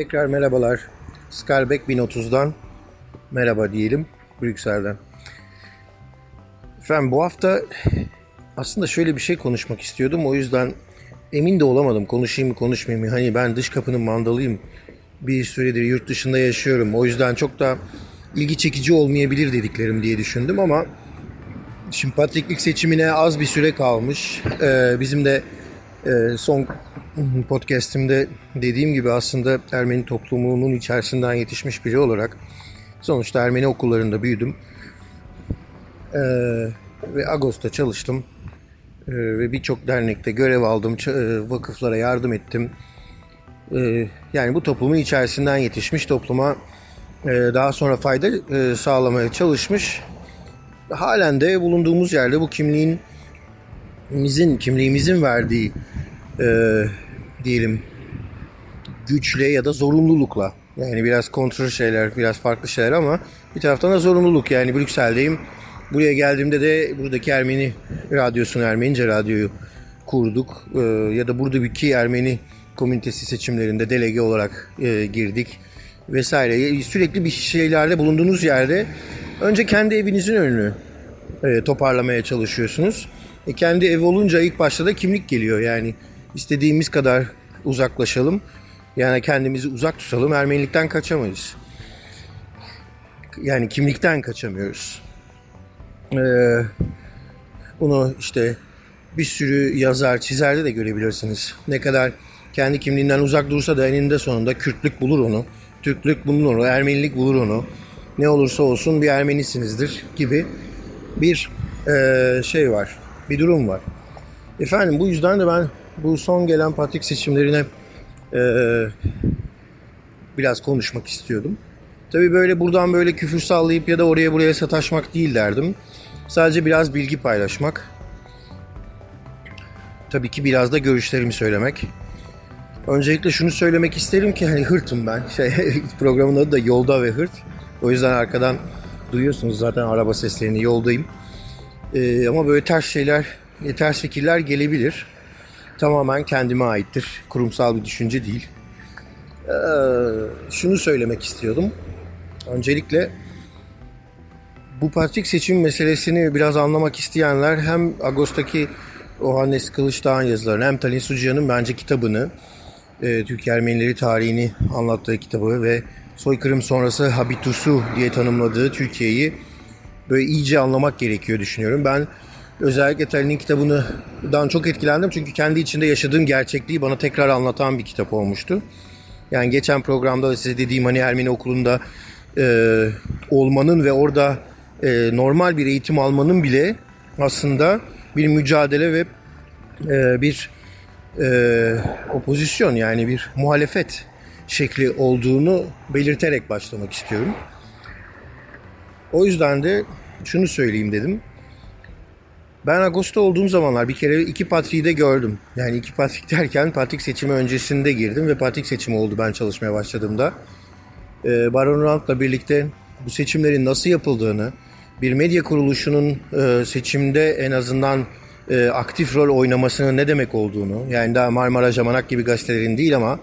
Tekrar merhabalar. Skarbek 1030'dan merhaba diyelim Brüksel'den. Efendim bu hafta aslında şöyle bir şey konuşmak istiyordum. O yüzden emin de olamadım konuşayım mı konuşmayayım mı. Hani ben dış kapının mandalıyım. Bir süredir yurt dışında yaşıyorum. O yüzden çok da ilgi çekici olmayabilir dediklerim diye düşündüm ama şimdi patriklik seçimine az bir süre kalmış. Ee, bizim de e, son podcastimde dediğim gibi aslında Ermeni toplumunun içerisinden yetişmiş biri olarak sonuçta Ermeni okullarında büyüdüm. Ee, ve Ağustos'ta çalıştım. Ee, ve birçok dernekte görev aldım. E, vakıflara yardım ettim. Ee, yani bu toplumun içerisinden yetişmiş topluma e, daha sonra fayda e, sağlamaya çalışmış. Halen de bulunduğumuz yerde bu kimliğin kimliğimizin, kimliğimizin verdiği e, diyelim güçle ya da zorunlulukla yani biraz kontrol şeyler, biraz farklı şeyler ama bir taraftan da zorunluluk. Yani Brüksel'deyim. Buraya geldiğimde de buradaki Ermeni radyosunu, Ermenice radyoyu kurduk. Ee, ya da buradaki Ermeni komünitesi seçimlerinde delege olarak e, girdik vesaire. Sürekli bir şeylerde bulunduğunuz yerde önce kendi evinizin önünü e, toparlamaya çalışıyorsunuz. E, kendi ev olunca ilk başta da kimlik geliyor. Yani istediğimiz kadar uzaklaşalım. Yani kendimizi uzak tutalım. Ermenilikten kaçamayız. Yani kimlikten kaçamıyoruz. Ee, bunu işte bir sürü yazar, çizerde de görebilirsiniz. Ne kadar kendi kimliğinden uzak dursa da eninde sonunda Kürtlük bulur onu. Türklük bulur onu, Ermenilik bulur onu. Ne olursa olsun bir Ermenisinizdir gibi bir e, şey var, bir durum var. Efendim bu yüzden de ben bu son gelen patrik seçimlerine e, biraz konuşmak istiyordum. Tabi böyle buradan böyle küfür sallayıp ya da oraya buraya sataşmak değil derdim. Sadece biraz bilgi paylaşmak. Tabii ki biraz da görüşlerimi söylemek. Öncelikle şunu söylemek isterim ki hani hırtım ben. Şey, programın adı da Yolda ve Hırt. O yüzden arkadan duyuyorsunuz zaten araba seslerini yoldayım. Ee, ama böyle ters şeyler, ters fikirler gelebilir tamamen kendime aittir. Kurumsal bir düşünce değil. Ee, şunu söylemek istiyordum. Öncelikle bu partik seçim meselesini biraz anlamak isteyenler hem Ağustos'taki Ohannes Kılıçdağ'ın yazılarını hem Talin Sucuyan'ın bence kitabını e, Türk Ermenileri tarihini anlattığı kitabı ve soykırım sonrası habitusu diye tanımladığı Türkiye'yi böyle iyice anlamak gerekiyor düşünüyorum. Ben Özellikle Talin'in kitabından çok etkilendim çünkü kendi içinde yaşadığım gerçekliği bana tekrar anlatan bir kitap olmuştu. Yani geçen programda da size dediğim hani Ermeni okulunda e, olmanın ve orada e, normal bir eğitim almanın bile aslında bir mücadele ve e, bir e, opozisyon yani bir muhalefet şekli olduğunu belirterek başlamak istiyorum. O yüzden de şunu söyleyeyim dedim. Ben Ağustos'ta olduğum zamanlar bir kere iki patriği de gördüm. Yani iki patrik derken patrik seçimi öncesinde girdim ve patrik seçimi oldu ben çalışmaya başladığımda. Ee, Baron Rand'la birlikte bu seçimlerin nasıl yapıldığını, bir medya kuruluşunun e, seçimde en azından e, aktif rol oynamasının ne demek olduğunu, yani daha Marmara Jamanak gibi gazetelerin değil ama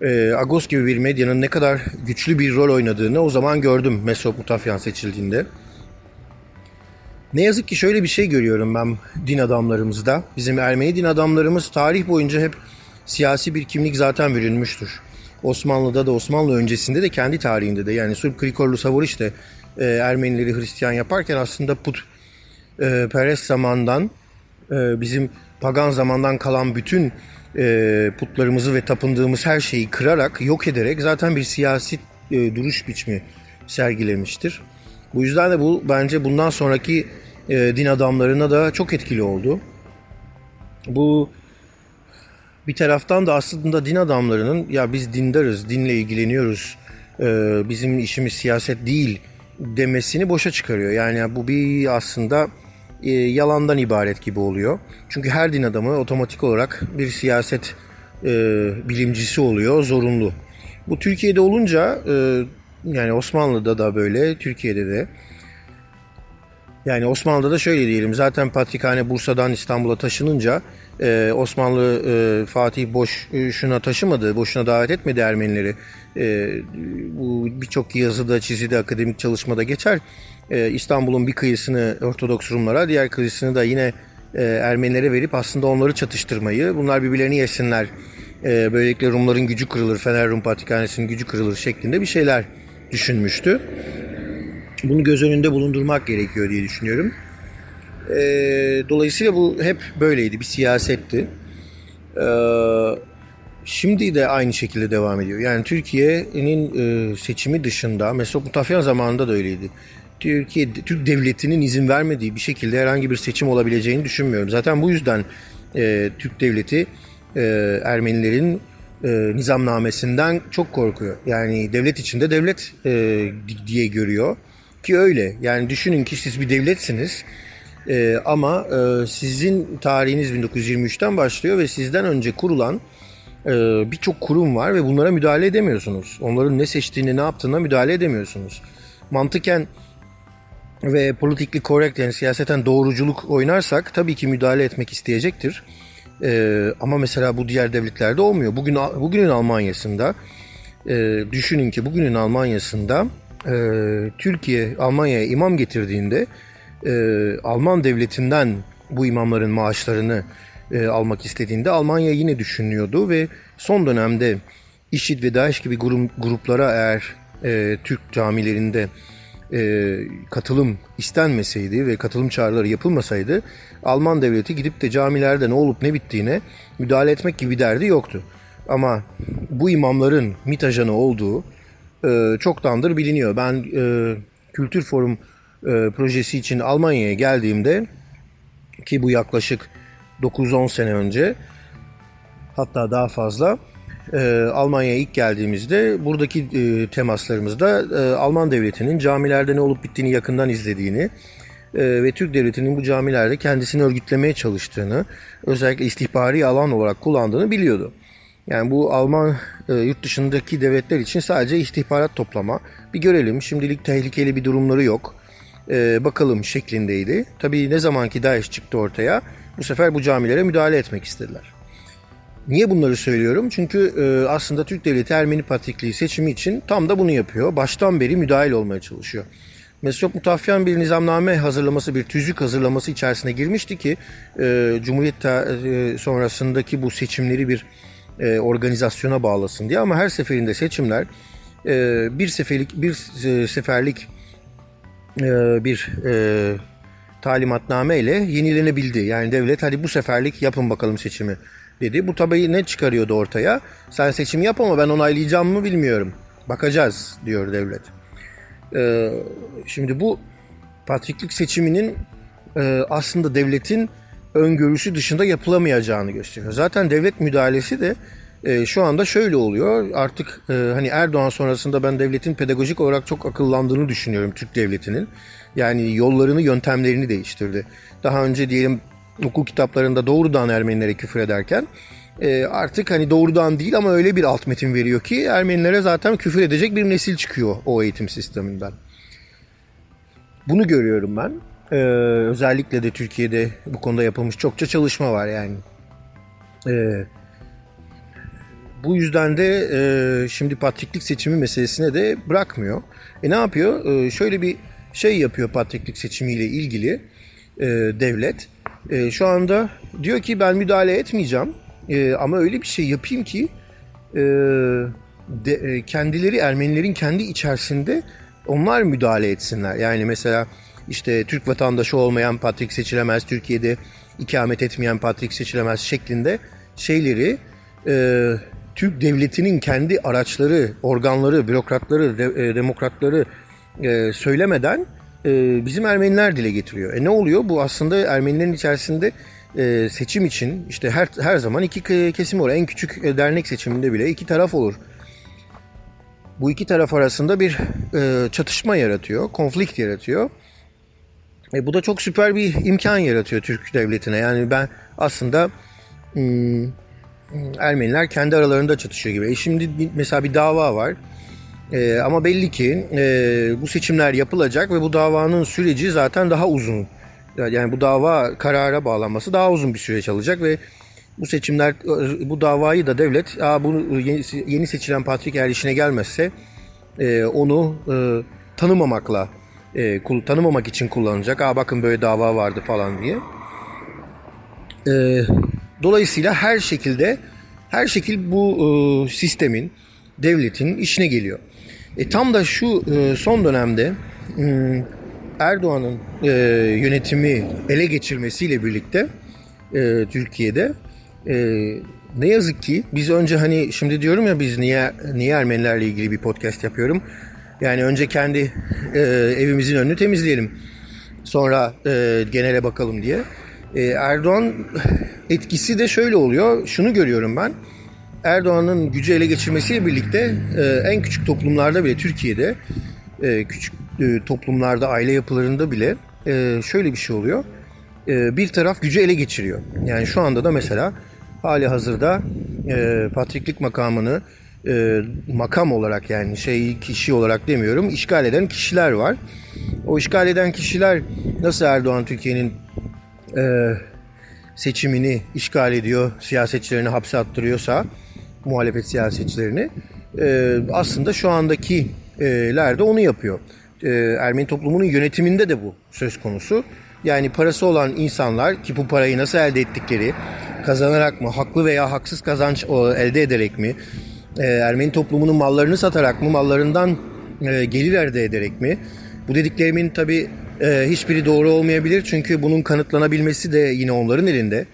e, Agos gibi bir medyanın ne kadar güçlü bir rol oynadığını o zaman gördüm Mesopotafyan seçildiğinde. Ne yazık ki şöyle bir şey görüyorum ben din adamlarımızda. Bizim Ermeni din adamlarımız tarih boyunca hep siyasi bir kimlik zaten bürünmüştür. Osmanlı'da da Osmanlı öncesinde de kendi tarihinde de yani Surp Krikorlu Savoriş de e, Ermenileri Hristiyan yaparken aslında put e, perest zamandan e, bizim pagan zamandan kalan bütün e, putlarımızı ve tapındığımız her şeyi kırarak yok ederek zaten bir siyasi e, duruş biçimi sergilemiştir. Bu yüzden de bu bence bundan sonraki e, din adamlarına da çok etkili oldu. Bu bir taraftan da aslında din adamlarının ya biz dindarız, dinle ilgileniyoruz, e, bizim işimiz siyaset değil demesini boşa çıkarıyor. Yani bu bir aslında e, yalandan ibaret gibi oluyor. Çünkü her din adamı otomatik olarak bir siyaset e, bilimcisi oluyor, zorunlu. Bu Türkiye'de olunca e, yani Osmanlı'da da böyle, Türkiye'de de Yani Osmanlı'da da şöyle diyelim zaten Patrikhane Bursa'dan İstanbul'a taşınınca e, Osmanlı e, Fatih boş e, şuna taşımadı, boşuna davet etmedi Ermenileri. E, bu birçok yazıda, çizide, akademik çalışmada geçer. E, İstanbul'un bir kıyısını Ortodoks Rumlara, diğer kıyısını da yine e, Ermenilere verip aslında onları çatıştırmayı, bunlar birbirlerini yesinler. E, böylelikle Rumların gücü kırılır, Fener Rum Patrikhanesi'nin gücü kırılır şeklinde bir şeyler düşünmüştü. Bunu göz önünde bulundurmak gerekiyor diye düşünüyorum. E, dolayısıyla bu hep böyleydi, bir siyasetti. E, şimdi de aynı şekilde devam ediyor. Yani Türkiye'nin e, seçimi dışında, Mesopotamya zamanında da öyleydi. Türkiye, Türk devletinin izin vermediği bir şekilde herhangi bir seçim olabileceğini düşünmüyorum. Zaten bu yüzden e, Türk devleti e, Ermenilerin e, nizamnamesinden çok korkuyor. Yani devlet içinde devlet e, diye görüyor. Ki öyle. Yani düşünün ki siz bir devletsiniz. E, ama e, sizin tarihiniz 1923'ten başlıyor ve sizden önce kurulan e, birçok kurum var ve bunlara müdahale edemiyorsunuz. Onların ne seçtiğini, ne yaptığına müdahale edemiyorsunuz. Mantıken ve politikli correct yani siyaseten doğruculuk oynarsak tabii ki müdahale etmek isteyecektir. Ee, ama mesela bu diğer devletlerde olmuyor. Bugün bugünün Almanya'sında e, düşünün ki bugünün Almanya'sında e, Türkiye Almanya'ya imam getirdiğinde e, Alman devletinden bu imamların maaşlarını e, almak istediğinde Almanya yine düşünüyordu ve son dönemde IŞİD ve DAEŞ gibi grup, gruplara eğer e, Türk camilerinde e, katılım istenmeseydi ve katılım çağrıları yapılmasaydı Alman devleti gidip de camilerde ne olup ne bittiğine müdahale etmek gibi derdi yoktu. Ama bu imamların MİT ajanı olduğu e, çoktandır biliniyor. Ben e, Kültür Forum e, projesi için Almanya'ya geldiğimde ki bu yaklaşık 9-10 sene önce hatta daha fazla e, Almanya'ya ilk geldiğimizde buradaki e, temaslarımızda e, Alman devletinin camilerde ne olup bittiğini yakından izlediğini e, ve Türk devletinin bu camilerde kendisini örgütlemeye çalıştığını, özellikle istihbari alan olarak kullandığını biliyordu. Yani bu Alman e, yurt dışındaki devletler için sadece istihbarat toplama. Bir görelim şimdilik tehlikeli bir durumları yok. E, bakalım şeklindeydi. Tabii ne zamanki DAEŞ çıktı ortaya bu sefer bu camilere müdahale etmek istediler. Niye bunları söylüyorum? Çünkü e, aslında Türk Devleti Ermeni Patrikliği seçimi için tam da bunu yapıyor. Baştan beri müdahil olmaya çalışıyor. Mesut Mutafyan bir nizamname hazırlaması, bir tüzük hazırlaması içerisine girmişti ki e, Cumhuriyet e, sonrasındaki bu seçimleri bir e, organizasyona bağlasın diye. Ama her seferinde seçimler e, bir seferlik bir e, seferlik e, bir e, talimatname ile yenilenebildi. Yani devlet hadi bu seferlik yapın bakalım seçimi dedi. Bu tabii ne çıkarıyordu ortaya? Sen seçim yap ama ben onaylayacağım mı bilmiyorum. Bakacağız diyor devlet. Ee, şimdi bu patriklik seçiminin e, aslında devletin öngörüsü dışında yapılamayacağını gösteriyor. Zaten devlet müdahalesi de e, şu anda şöyle oluyor. Artık e, hani Erdoğan sonrasında ben devletin pedagojik olarak çok akıllandığını düşünüyorum Türk devletinin. Yani yollarını, yöntemlerini değiştirdi. Daha önce diyelim okul kitaplarında doğrudan Ermenilere küfür ederken e, artık hani doğrudan değil ama öyle bir alt metin veriyor ki Ermenilere zaten küfür edecek bir nesil çıkıyor o eğitim sisteminden. Bunu görüyorum ben. Ee, özellikle de Türkiye'de bu konuda yapılmış çokça çalışma var yani. Ee, bu yüzden de e, şimdi patriklik seçimi meselesine de bırakmıyor. E ne yapıyor? E, şöyle bir şey yapıyor patriklik seçimiyle ilgili e, devlet. E, şu anda diyor ki ben müdahale etmeyeceğim e, ama öyle bir şey yapayım ki e, de, e, kendileri Ermenilerin kendi içerisinde onlar müdahale etsinler. Yani mesela işte Türk vatandaşı olmayan patrik seçilemez, Türkiye'de ikamet etmeyen patrik seçilemez şeklinde şeyleri e, Türk devletinin kendi araçları, organları, bürokratları, de, e, demokratları e, söylemeden e, bizim Ermeniler dile getiriyor. E ne oluyor? Bu aslında Ermenilerin içerisinde e, seçim için işte her her zaman iki kesim olur. En küçük e, dernek seçiminde bile iki taraf olur. Bu iki taraf arasında bir e, çatışma yaratıyor, konflikt yaratıyor. E, bu da çok süper bir imkan yaratıyor Türk devletine. Yani ben aslında hmm, Ermeniler kendi aralarında çatışıyor gibi. E şimdi mesela bir dava var. E, ama belli ki e, bu seçimler yapılacak ve bu davanın süreci zaten daha uzun. Yani bu dava karara bağlanması daha uzun bir süreç alacak ve bu seçimler, bu davayı da devlet Aa, bunu yeni seçilen Patrick eğer işine gelmezse e, onu e, tanımamakla e, tanımamak için kullanacak. Aa bakın böyle dava vardı falan diye. E, dolayısıyla her şekilde her şekil bu e, sistemin, devletin işine geliyor. E, tam da şu e, son dönemde e, Erdoğan'ın e, yönetimi ele geçirmesiyle birlikte e, Türkiye'de e, ne yazık ki biz önce hani şimdi diyorum ya biz niye niye Ermenilerle ilgili bir podcast yapıyorum. Yani önce kendi e, evimizin önünü temizleyelim. Sonra e, genele bakalım diye. E, Erdoğan etkisi de şöyle oluyor. Şunu görüyorum ben. Erdoğan'ın gücü ele geçirmesiyle birlikte e, en küçük toplumlarda bile Türkiye'de e, küçük e, toplumlarda aile yapılarında bile e, şöyle bir şey oluyor. E, bir taraf gücü ele geçiriyor. Yani şu anda da mesela hali hazırda e, patriklik makamını e, makam olarak yani şey kişi olarak demiyorum işgal eden kişiler var. O işgal eden kişiler nasıl Erdoğan Türkiye'nin e, seçimini işgal ediyor, siyasetçilerini hapse attırıyorsa muhalefet siyasetçilerini e, aslında şu andaki e, onu yapıyor. E, Ermeni toplumunun yönetiminde de bu söz konusu. Yani parası olan insanlar ki bu parayı nasıl elde ettikleri, kazanarak mı, haklı veya haksız kazanç elde ederek mi, e, Ermeni toplumunun mallarını satarak mı, mallarından e, gelir elde ederek mi? Bu dediklerimin tabi e, hiçbiri doğru olmayabilir çünkü bunun kanıtlanabilmesi de yine onların elinde.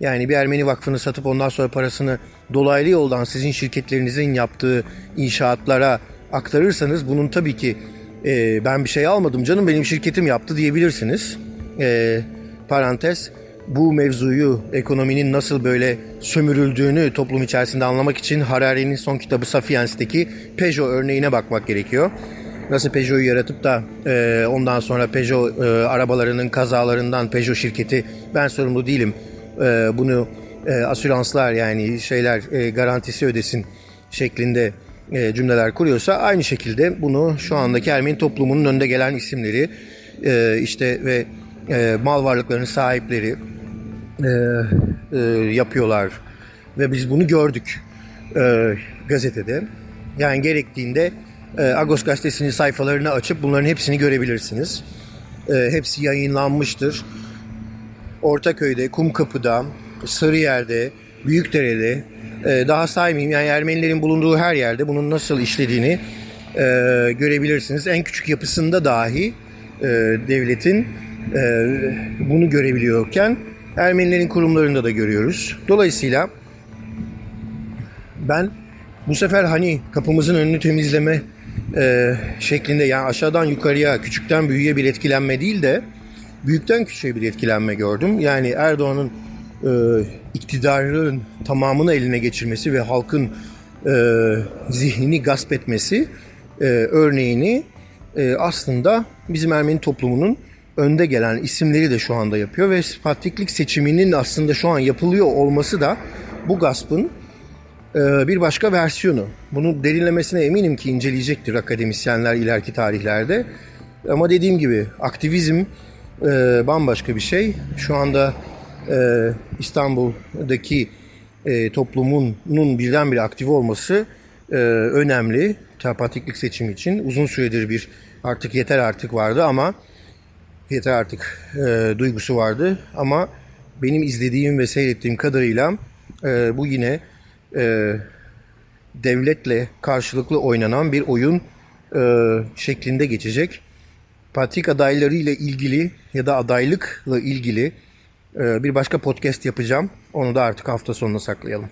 Yani bir Ermeni vakfını satıp ondan sonra parasını dolaylı yoldan sizin şirketlerinizin yaptığı inşaatlara aktarırsanız bunun tabii ki e, ben bir şey almadım canım benim şirketim yaptı diyebilirsiniz. E, parantez bu mevzuyu ekonominin nasıl böyle sömürüldüğünü toplum içerisinde anlamak için Harari'nin son kitabı Sapiens'teki Peugeot örneğine bakmak gerekiyor. Nasıl Peugeot'u yaratıp da e, ondan sonra Peugeot e, arabalarının kazalarından Peugeot şirketi ben sorumlu değilim e, bunu e, asüranslar yani şeyler e, garantisi ödesin şeklinde e, cümleler kuruyorsa aynı şekilde bunu şu andaki Ermeni toplumunun önde gelen isimleri e, işte ve e, mal varlıklarının sahipleri e, e, yapıyorlar ve biz bunu gördük e, gazetede. Yani gerektiğinde e, Agos gazetesinin sayfalarını açıp bunların hepsini görebilirsiniz. E, hepsi yayınlanmıştır. Ortaköy'de, Kumkapı'da, Sarıyer'de, Büyükdere'de, e, daha saymayayım yani Ermenilerin bulunduğu her yerde bunun nasıl işlediğini e, görebilirsiniz. En küçük yapısında dahi e, devletin e, bunu görebiliyorken Ermenilerin kurumlarında da görüyoruz. Dolayısıyla ben bu sefer hani kapımızın önünü temizleme e, şeklinde yani aşağıdan yukarıya, küçükten büyüğe bir etkilenme değil de büyükten küçüğe bir etkilenme gördüm. Yani Erdoğan'ın e, iktidarın tamamını eline geçirmesi ve halkın e, zihnini gasp etmesi e, örneğini e, aslında bizim Ermeni toplumunun önde gelen isimleri de şu anda yapıyor ve patriklik seçiminin aslında şu an yapılıyor olması da bu gaspın e, bir başka versiyonu. Bunu derinlemesine eminim ki inceleyecektir akademisyenler ileriki tarihlerde. Ama dediğim gibi aktivizm e, bambaşka bir şey. Şu anda e, İstanbul'daki toplumunun birdenbire aktif olması önemli. Patriklik seçimi için uzun süredir bir artık yeter artık vardı ama yeter artık e, duygusu vardı ama benim izlediğim ve seyrettiğim kadarıyla e, bu yine e, devletle karşılıklı oynanan bir oyun e, şeklinde geçecek. Patrik adayları ile ilgili ya da adaylıkla ilgili e, bir başka podcast yapacağım. Onu da artık hafta sonuna saklayalım.